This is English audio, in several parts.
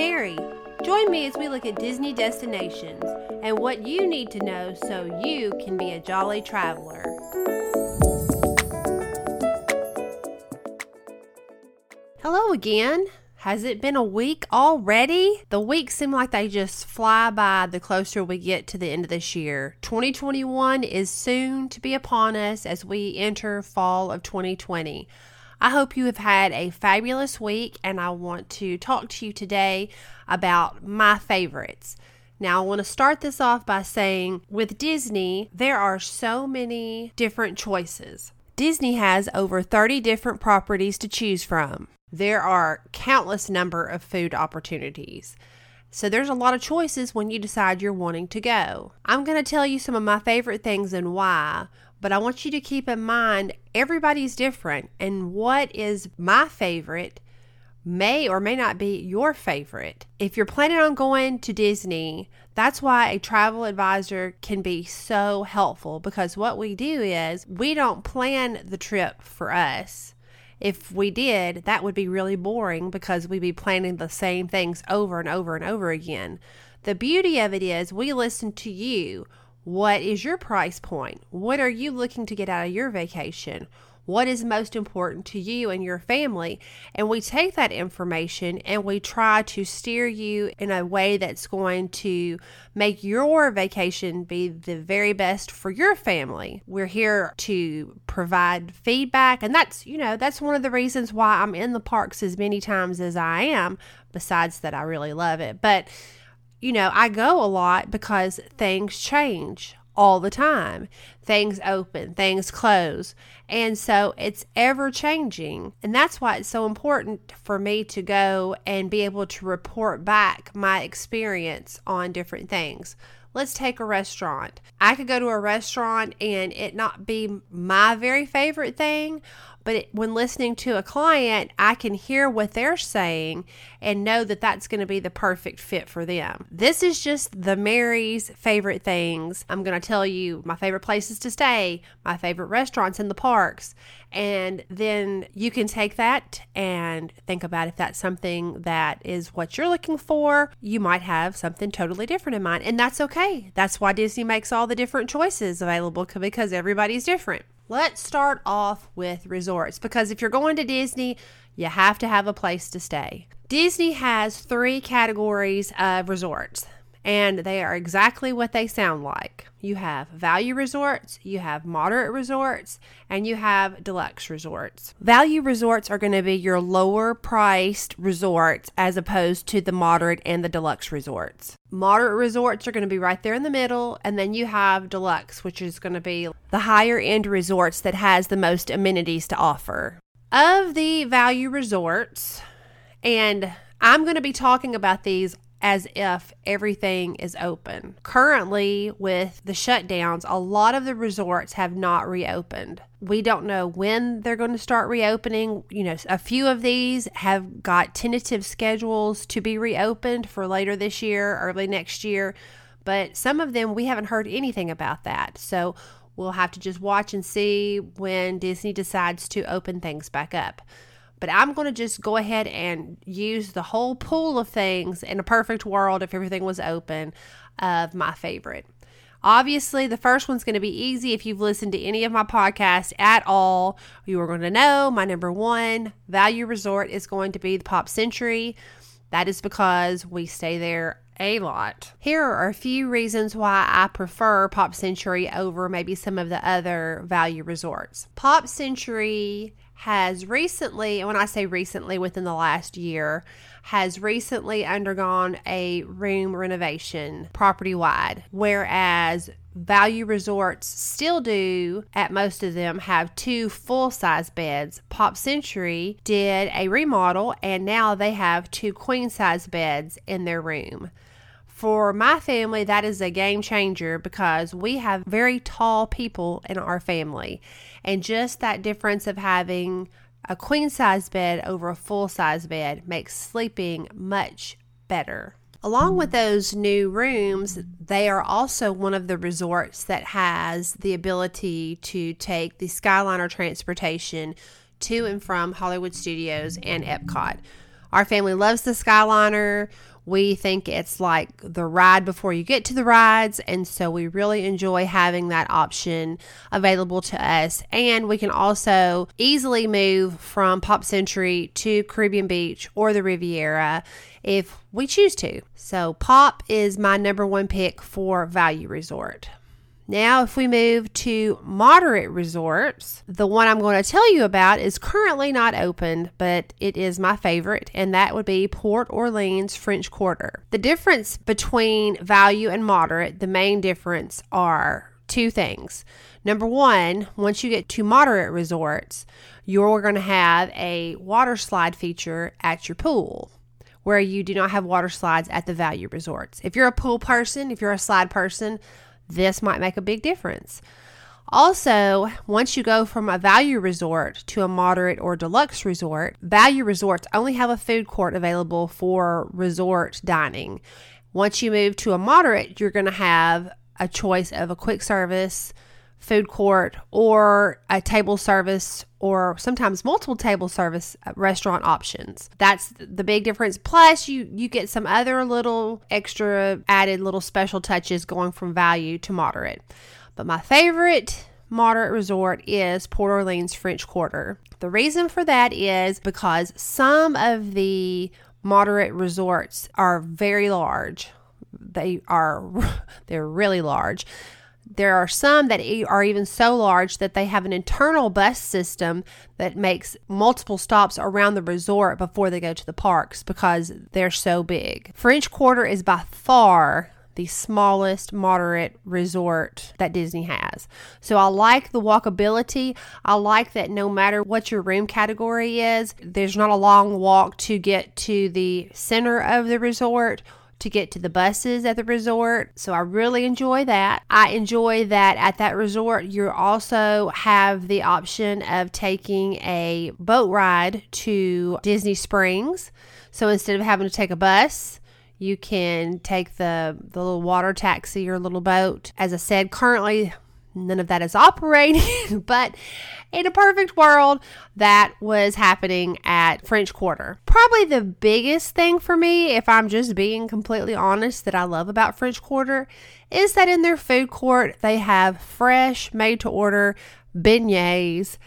Mary. Join me as we look at Disney destinations and what you need to know so you can be a jolly traveler. Hello again. Has it been a week already? The weeks seem like they just fly by the closer we get to the end of this year. 2021 is soon to be upon us as we enter fall of 2020. I hope you have had a fabulous week, and I want to talk to you today about my favorites. Now, I want to start this off by saying with Disney, there are so many different choices. Disney has over 30 different properties to choose from there are countless number of food opportunities. So there's a lot of choices when you decide you're wanting to go. I'm going to tell you some of my favorite things and why, but I want you to keep in mind everybody's different and what is my favorite may or may not be your favorite. If you're planning on going to Disney, that's why a travel advisor can be so helpful because what we do is we don't plan the trip for us if we did, that would be really boring because we'd be planning the same things over and over and over again. The beauty of it is we listen to you. What is your price point? What are you looking to get out of your vacation? what is most important to you and your family. And we take that information and we try to steer you in a way that's going to make your vacation be the very best for your family. We're here to provide feedback, and that's, you know, that's one of the reasons why I'm in the parks as many times as I am, besides that I really love it. But you know, I go a lot because things change all the time. Things open, things close. And so it's ever changing. And that's why it's so important for me to go and be able to report back my experience on different things. Let's take a restaurant. I could go to a restaurant and it not be my very favorite thing, but it, when listening to a client, I can hear what they're saying and know that that's going to be the perfect fit for them. This is just the Mary's favorite things. I'm going to tell you my favorite places to stay, my favorite restaurants in the parks, and then you can take that and think about if that's something that is what you're looking for. You might have something totally different in mind, and that's okay. That's why Disney makes all the different choices available because everybody's different. Let's start off with resorts because if you're going to Disney, you have to have a place to stay. Disney has three categories of resorts and they are exactly what they sound like. You have value resorts, you have moderate resorts, and you have deluxe resorts. Value resorts are going to be your lower priced resorts as opposed to the moderate and the deluxe resorts. Moderate resorts are going to be right there in the middle, and then you have deluxe, which is going to be the higher end resorts that has the most amenities to offer. Of the value resorts, and I'm going to be talking about these as if everything is open. Currently, with the shutdowns, a lot of the resorts have not reopened. We don't know when they're going to start reopening. You know, a few of these have got tentative schedules to be reopened for later this year, early next year, but some of them we haven't heard anything about that. So, we'll have to just watch and see when Disney decides to open things back up. But I'm going to just go ahead and use the whole pool of things in a perfect world if everything was open of my favorite. Obviously, the first one's going to be easy if you've listened to any of my podcasts at all. You are going to know my number one value resort is going to be the Pop Century. That is because we stay there a lot. Here are a few reasons why I prefer Pop Century over maybe some of the other value resorts. Pop Century has recently, when I say recently, within the last year, has recently undergone a room renovation property wide, whereas value resorts still do, at most of them, have two full size beds. Pop Century did a remodel and now they have two queen size beds in their room. For my family, that is a game changer because we have very tall people in our family. And just that difference of having a queen size bed over a full size bed makes sleeping much better. Along with those new rooms, they are also one of the resorts that has the ability to take the Skyliner transportation to and from Hollywood Studios and Epcot. Our family loves the Skyliner. We think it's like the ride before you get to the rides. And so we really enjoy having that option available to us. And we can also easily move from Pop Century to Caribbean Beach or the Riviera if we choose to. So Pop is my number one pick for Value Resort. Now, if we move to moderate resorts, the one I'm going to tell you about is currently not open, but it is my favorite, and that would be Port Orleans French Quarter. The difference between value and moderate, the main difference are two things. Number one, once you get to moderate resorts, you're going to have a water slide feature at your pool where you do not have water slides at the value resorts. If you're a pool person, if you're a slide person, this might make a big difference. Also, once you go from a value resort to a moderate or deluxe resort, value resorts only have a food court available for resort dining. Once you move to a moderate, you're going to have a choice of a quick service, food court, or a table service, or sometimes multiple table service uh, restaurant options. That's the big difference. Plus, you you get some other little extra added little special touches going from value to moderate. But my favorite moderate resort is Port Orleans French Quarter. The reason for that is because some of the moderate resorts are very large. They are they're really large. There are some that are even so large that they have an internal bus system that makes multiple stops around the resort before they go to the parks because they're so big. French Quarter is by far the smallest moderate resort that Disney has. So I like the walkability. I like that no matter what your room category is, there's not a long walk to get to the center of the resort to get to the buses at the resort. So I really enjoy that. I enjoy that at that resort, you also have the option of taking a boat ride to Disney Springs. So instead of having to take a bus, you can take the, the little water taxi or little boat. As I said, currently none of that is operating, but in a perfect world, that was happening at French Quarter. Probably the biggest thing for me, if I'm just being completely honest, that I love about French Quarter is that in their food court, they have fresh, made to order beignets,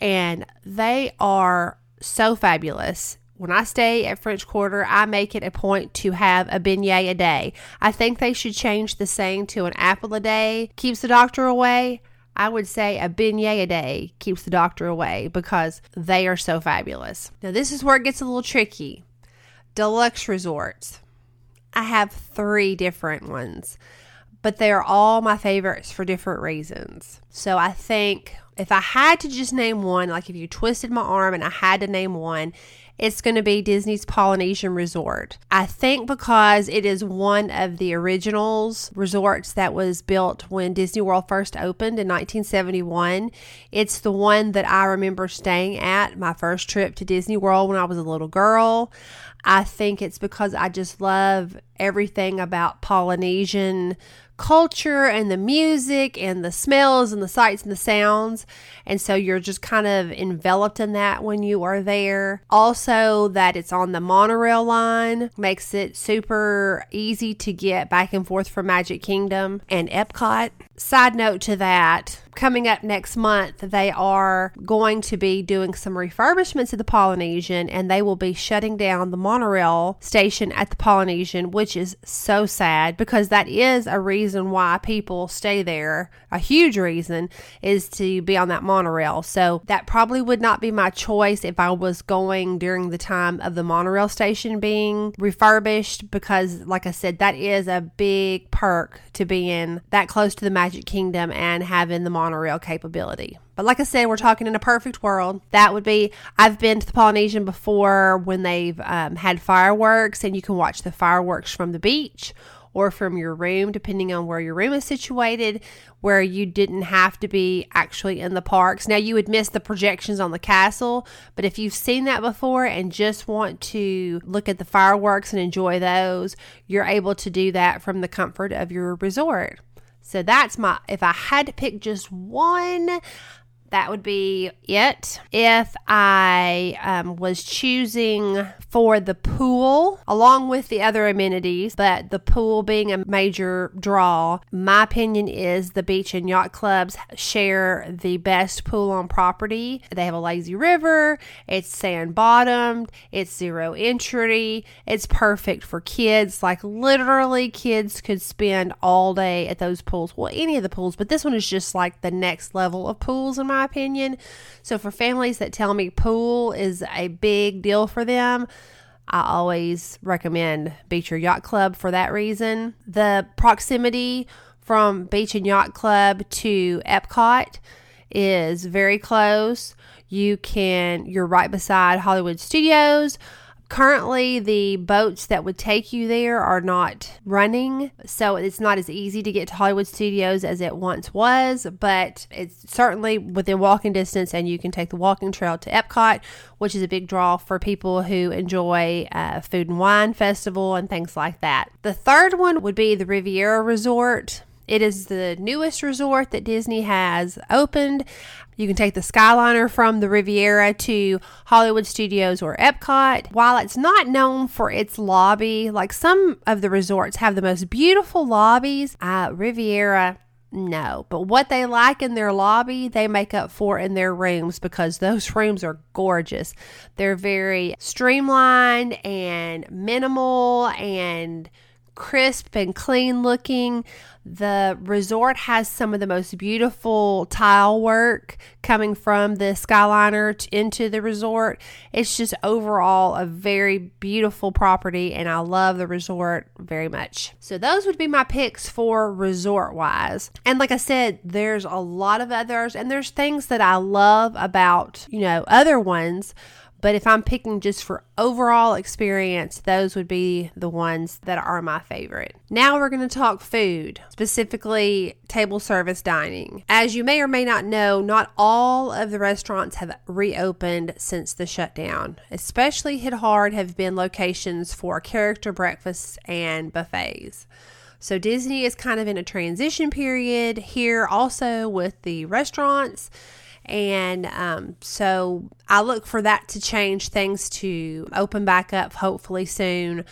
and they are so fabulous. When I stay at French Quarter, I make it a point to have a beignet a day. I think they should change the saying to an apple a day keeps the doctor away. I would say a beignet a day keeps the doctor away because they are so fabulous. Now, this is where it gets a little tricky. Deluxe resorts. I have three different ones, but they are all my favorites for different reasons. So I think if I had to just name one, like if you twisted my arm and I had to name one, it's going to be Disney's Polynesian Resort. I think because it is one of the originals resorts that was built when Disney World first opened in 1971. It's the one that I remember staying at my first trip to Disney World when I was a little girl. I think it's because I just love everything about Polynesian culture and the music and the smells and the sights and the sounds. And so you're just kind of enveloped in that when you are there. Also, that it's on the monorail line makes it super easy to get back and forth from Magic Kingdom and Epcot. Side note to that, coming up next month, they are going to be doing some refurbishments at the Polynesian and they will be shutting down the monorail station at the Polynesian, which is so sad because that is a reason why people stay there. A huge reason is to be on that monorail. So that probably would not be my choice if I was going during the time of the monorail station being refurbished because, like I said, that is a big perk to be in that close to the Magic Kingdom and having the monorail capability. But like I said, we're talking in a perfect world. That would be, I've been to the Polynesian before when they've um, had fireworks and you can watch the fireworks from the beach or from your room, depending on where your room is situated, where you didn't have to be actually in the parks. Now, you would miss the projections on the castle, but if you've seen that before and just want to look at the fireworks and enjoy those, you're able to do that from the comfort of your resort. So that's my, if I had to pick just one That would be it. If I um, was choosing for the pool, along with the other amenities, but the pool being a major draw, my opinion is the beach and yacht clubs share the best pool on property. They have a lazy river, it's sand bottomed, it's zero entry, it's perfect for kids. Like literally, kids could spend all day at those pools. Well, any of the pools, but this one is just like the next level of pools, in my opinion. So, for families that tell me pool is a big deal for them, I always recommend Beach or Yacht Club for that reason. The proximity from Beach and Yacht Club to Epcot is very close. You can, you're right beside Hollywood Studios. Currently, the boats that would take you there are not running, so it's not as easy to get to Hollywood Studios as it once was, but it's certainly within walking distance, and you can take the walking trail to Epcot, which is a big draw for people who enjoy uh, food and wine festival and things like that. The third one would be the Riviera Resort. It is the newest resort that Disney has opened. You can take the Skyliner from the Riviera to Hollywood Studios or Epcot. While it's not known for its lobby, like some of the resorts have the most beautiful lobbies, uh, Riviera no, but what they like in their lobby, they make up for in their rooms because those rooms are gorgeous. They're very streamlined and minimal and crisp and clean looking. The resort has some of the most beautiful tile work coming from the Skyliner t- into the resort. It's just overall a very beautiful property, and I love the resort very much. So, those would be my picks for resort wise. And like I said, there's a lot of others, and there's things that I love about, you know, other ones but if I'm picking just for overall experience, those would be the ones that are my favorite. Now we're going to talk food, specifically table service dining. As you may or may not know, not all of the restaurants have reopened since the shutdown. Especially hit hard have been locations for character breakfasts and buffets. So Disney is kind of in a transition period here also with the restaurants and um, so I look for that to change things to open back up hopefully soon.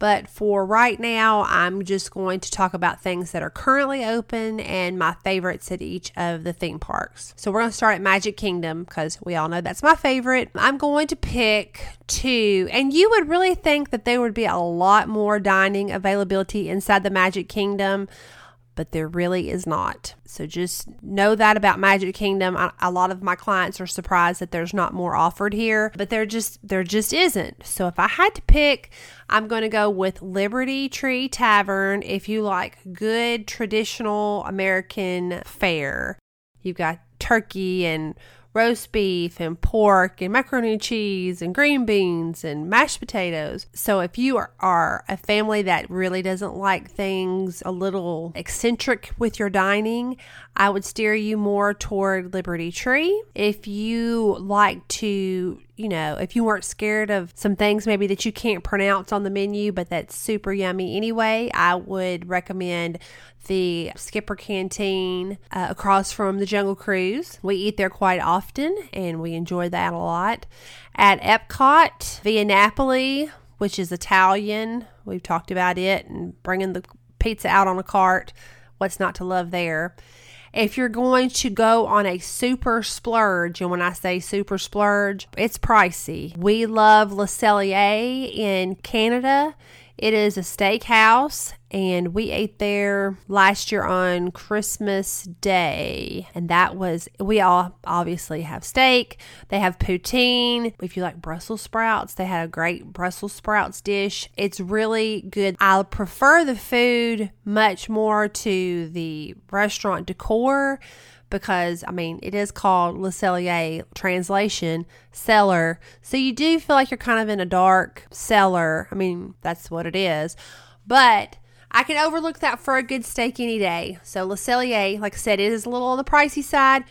But for right now, I'm just going to talk about things that are currently open and my favorites at each of the theme parks. So we're going to start at Magic Kingdom because we all know that's my favorite. I'm going to pick two, and you would really think that there would be a lot more dining availability inside the Magic Kingdom but there really is not. So just know that about Magic Kingdom. I, a lot of my clients are surprised that there's not more offered here, but there just there just isn't. So if I had to pick, I'm going to go with Liberty Tree Tavern if you like good traditional American fare. You've got turkey and roast beef and pork and macaroni and cheese and green beans and mashed potatoes. So if you are, are a family that really doesn't like things a little eccentric with your dining, I would steer you more toward Liberty Tree. If you like to you know, if you weren't scared of some things maybe that you can't pronounce on the menu, but that's super yummy anyway, I would recommend the Skipper Canteen uh, across from the Jungle Cruise. We eat there quite often and we enjoy that a lot. At Epcot, Via Napoli, which is Italian, we've talked about it and bringing the pizza out on a cart. What's not to love there? If you're going to go on a super splurge, and when I say super splurge, it's pricey. We love Le Cellier in Canada. It is a steakhouse, and we ate there last year on Christmas Day. And that was, we all obviously have steak. They have poutine. If you like Brussels sprouts, they had a great Brussels sprouts dish. It's really good. I prefer the food much more to the restaurant decor because I mean it is called Le Cellier translation cellar. So you do feel like you're kind of in a dark cellar. I mean, that's what it is. But I can overlook that for a good steak any day. So Le Cellier, like I said, it is a little on the pricey side,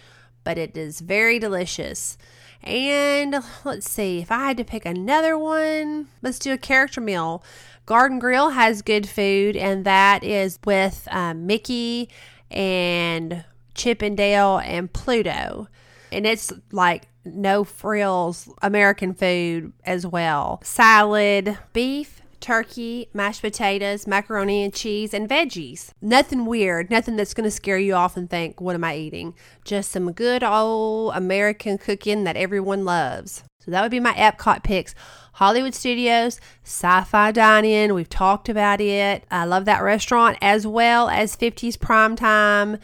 but it is very delicious. And let's see, if I had to pick another one, let's do a character meal. Garden Grill has good food, and that is with um, Mickey and Chip 'n' Dale and Pluto. And it's like no frills American food as well. Salad, beef, turkey, mashed potatoes, macaroni and cheese, and veggies. Nothing weird, nothing that's going to scare you off and think, what am I eating? Just some good old American cooking that everyone loves. So that would be my Epcot picks. Hollywood Studios, Sci Fi Dining. We've talked about it. I love that restaurant as well as 50s Prime Time.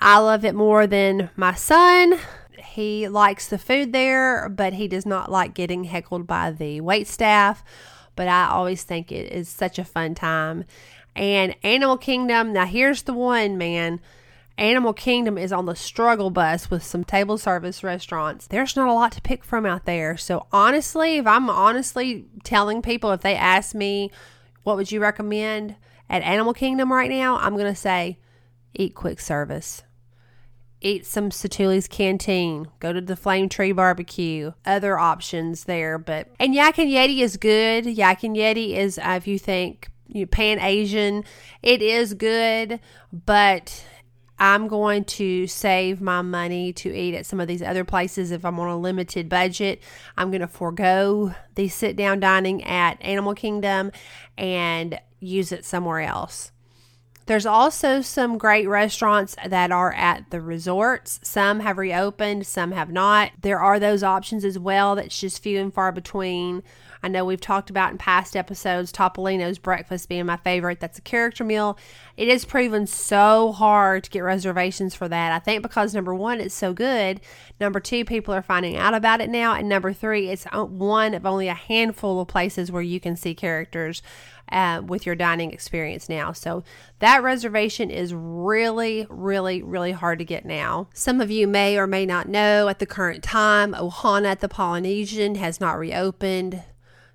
I love it more than my son. He likes the food there, but he does not like getting heckled by the wait staff. But I always think it is such a fun time. And Animal Kingdom, now here's the one, man. Animal Kingdom is on the struggle bus with some table service restaurants. There's not a lot to pick from out there. So, honestly, if I'm honestly telling people, if they ask me, what would you recommend at Animal Kingdom right now? I'm going to say, eat quick service. Eat some Satu'li's Canteen. Go to the Flame Tree Barbecue. Other options there, but and Yak and Yeti is good. Yak and Yeti is, uh, if you think you know, Pan Asian, it is good, but I'm going to save my money to eat at some of these other places if I'm on a limited budget. I'm going to forego the sit down dining at Animal Kingdom and use it somewhere else. There's also some great restaurants that are at the resorts. Some have reopened, some have not. There are those options as well that's just few and far between. I know we've talked about in past episodes Topolino's breakfast being my favorite. That's a character meal. It is proven so hard to get reservations for that. I think because number one, it's so good. Number two, people are finding out about it now. And number three, it's one of only a handful of places where you can see characters uh, with your dining experience now. So that reservation is really, really, really hard to get now. Some of you may or may not know at the current time, Ohana at the Polynesian has not reopened.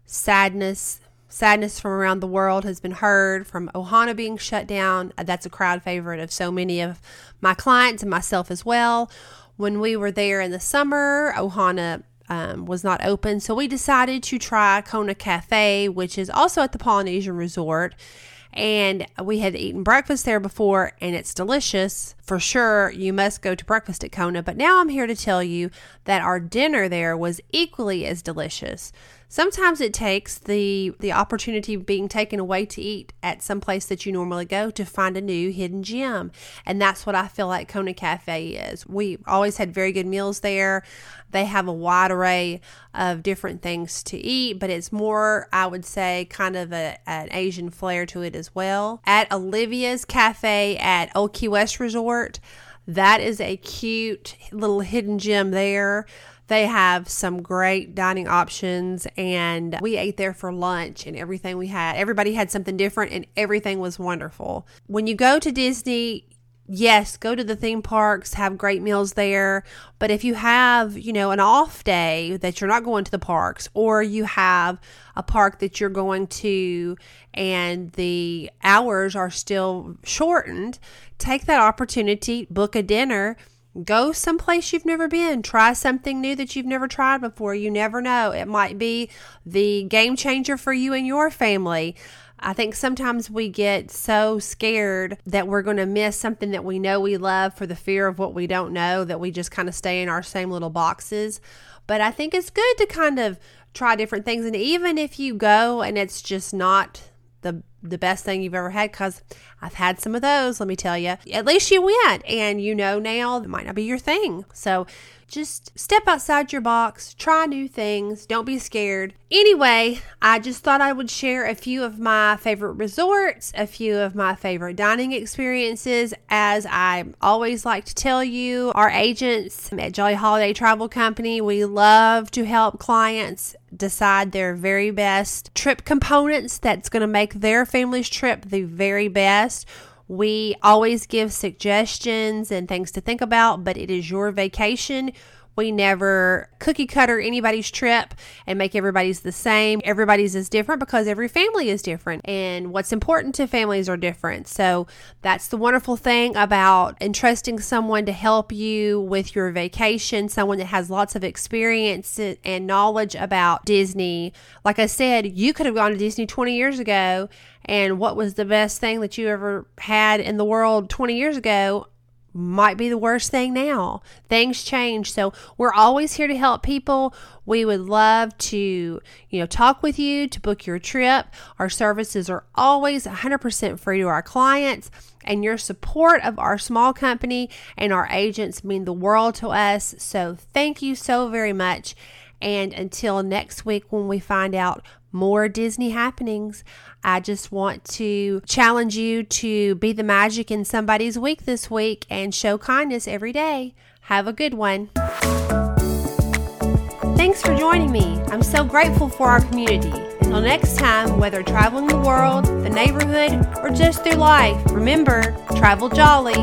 Sadness. Sadness from around the world has been heard from Ohana being shut down. That's a crowd favorite of so many of my clients and myself as well. When we were there in the summer, Ohana um, was not open. So we decided to try Kona Cafe, which is also at the Polynesian Resort. And we had eaten breakfast there before, and it's delicious. For sure, you must go to breakfast at Kona. But now I'm here to tell you that our dinner there was equally as delicious. Sometimes it takes the the opportunity of being taken away to eat at some place that you normally go to find a new hidden gem. And that's what I feel like Kona Cafe is. We always had very good meals there. They have a wide array of different things to eat, but it's more, I would say, kind of a, an Asian flair to it as well. At Olivia's Cafe at Old Key West Resort, that is a cute little hidden gem there. They have some great dining options, and we ate there for lunch, and everything we had, everybody had something different, and everything was wonderful. When you go to Disney, yes, go to the theme parks, have great meals there. But if you have, you know, an off day that you're not going to the parks, or you have a park that you're going to and the hours are still shortened, take that opportunity, book a dinner Go someplace you've never been. Try something new that you've never tried before. You never know. It might be the game changer for you and your family. I think sometimes we get so scared that we're going to miss something that we know we love for the fear of what we don't know that we just kind of stay in our same little boxes. But I think it's good to kind of try different things. And even if you go and it's just not the the best thing you've ever had because I've had some of those, let me tell you. At least you went and you know now it might not be your thing. So just step outside your box, try new things, don't be scared. Anyway, I just thought I would share a few of my favorite resorts, a few of my favorite dining experiences. As I always like to tell you, our agents at Jolly Holiday Travel Company, we love to help clients decide their very best trip components that's going to make their family's trip the very best. We always give suggestions and things to think about, but it is your vacation. We never cookie cutter anybody's trip and make everybody's the same. Everybody's is different because every family is different and what's important to families are different. So that's the wonderful thing about entrusting someone to help you with your vacation, someone that has lots of experience and knowledge about Disney. Like I said, you could have gone to Disney 20 years ago and what was the best thing that you ever had in the world 20 years ago might be the worst thing now. Things change. So we're always here to help people. We would love to, you know, talk with you to book your trip. Our services are always 100% free to our clients and your support of our small company and our agents mean the world to us. So thank you so very much. And until next week, when we find out more Disney happenings, I just want to challenge you to be the magic in somebody's week this week and show kindness every day. Have a good one. Thanks for joining me. I'm so grateful for our community. Until next time, whether traveling the world, the neighborhood, or just through life, remember travel jolly.